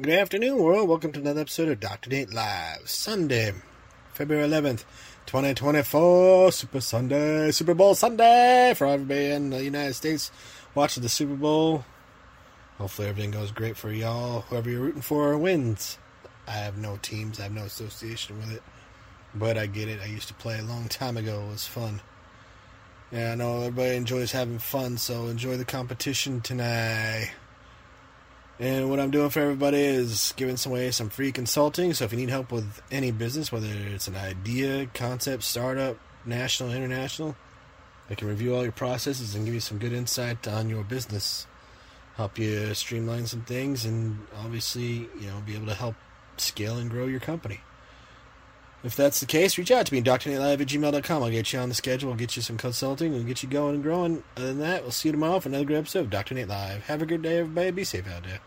Good afternoon, world. Welcome to another episode of Dr. Nate Live. Sunday, February 11th, 2024. Super Sunday. Super Bowl Sunday for everybody in the United States watching the Super Bowl. Hopefully, everything goes great for y'all. Whoever you're rooting for wins. I have no teams, I have no association with it. But I get it. I used to play a long time ago. It was fun. Yeah, I know everybody enjoys having fun, so enjoy the competition tonight. And what I'm doing for everybody is giving away some free consulting. So if you need help with any business, whether it's an idea, concept, startup, national, international, I can review all your processes and give you some good insight on your business. Help you streamline some things and obviously, you know, be able to help scale and grow your company. If that's the case, reach out to me, drnatelive at gmail.com. I'll get you on the schedule, I'll get you some consulting, and get you going and growing. Other than that, we'll see you tomorrow for another great episode of Dr. Nate Live. Have a good day, everybody. Be safe out there.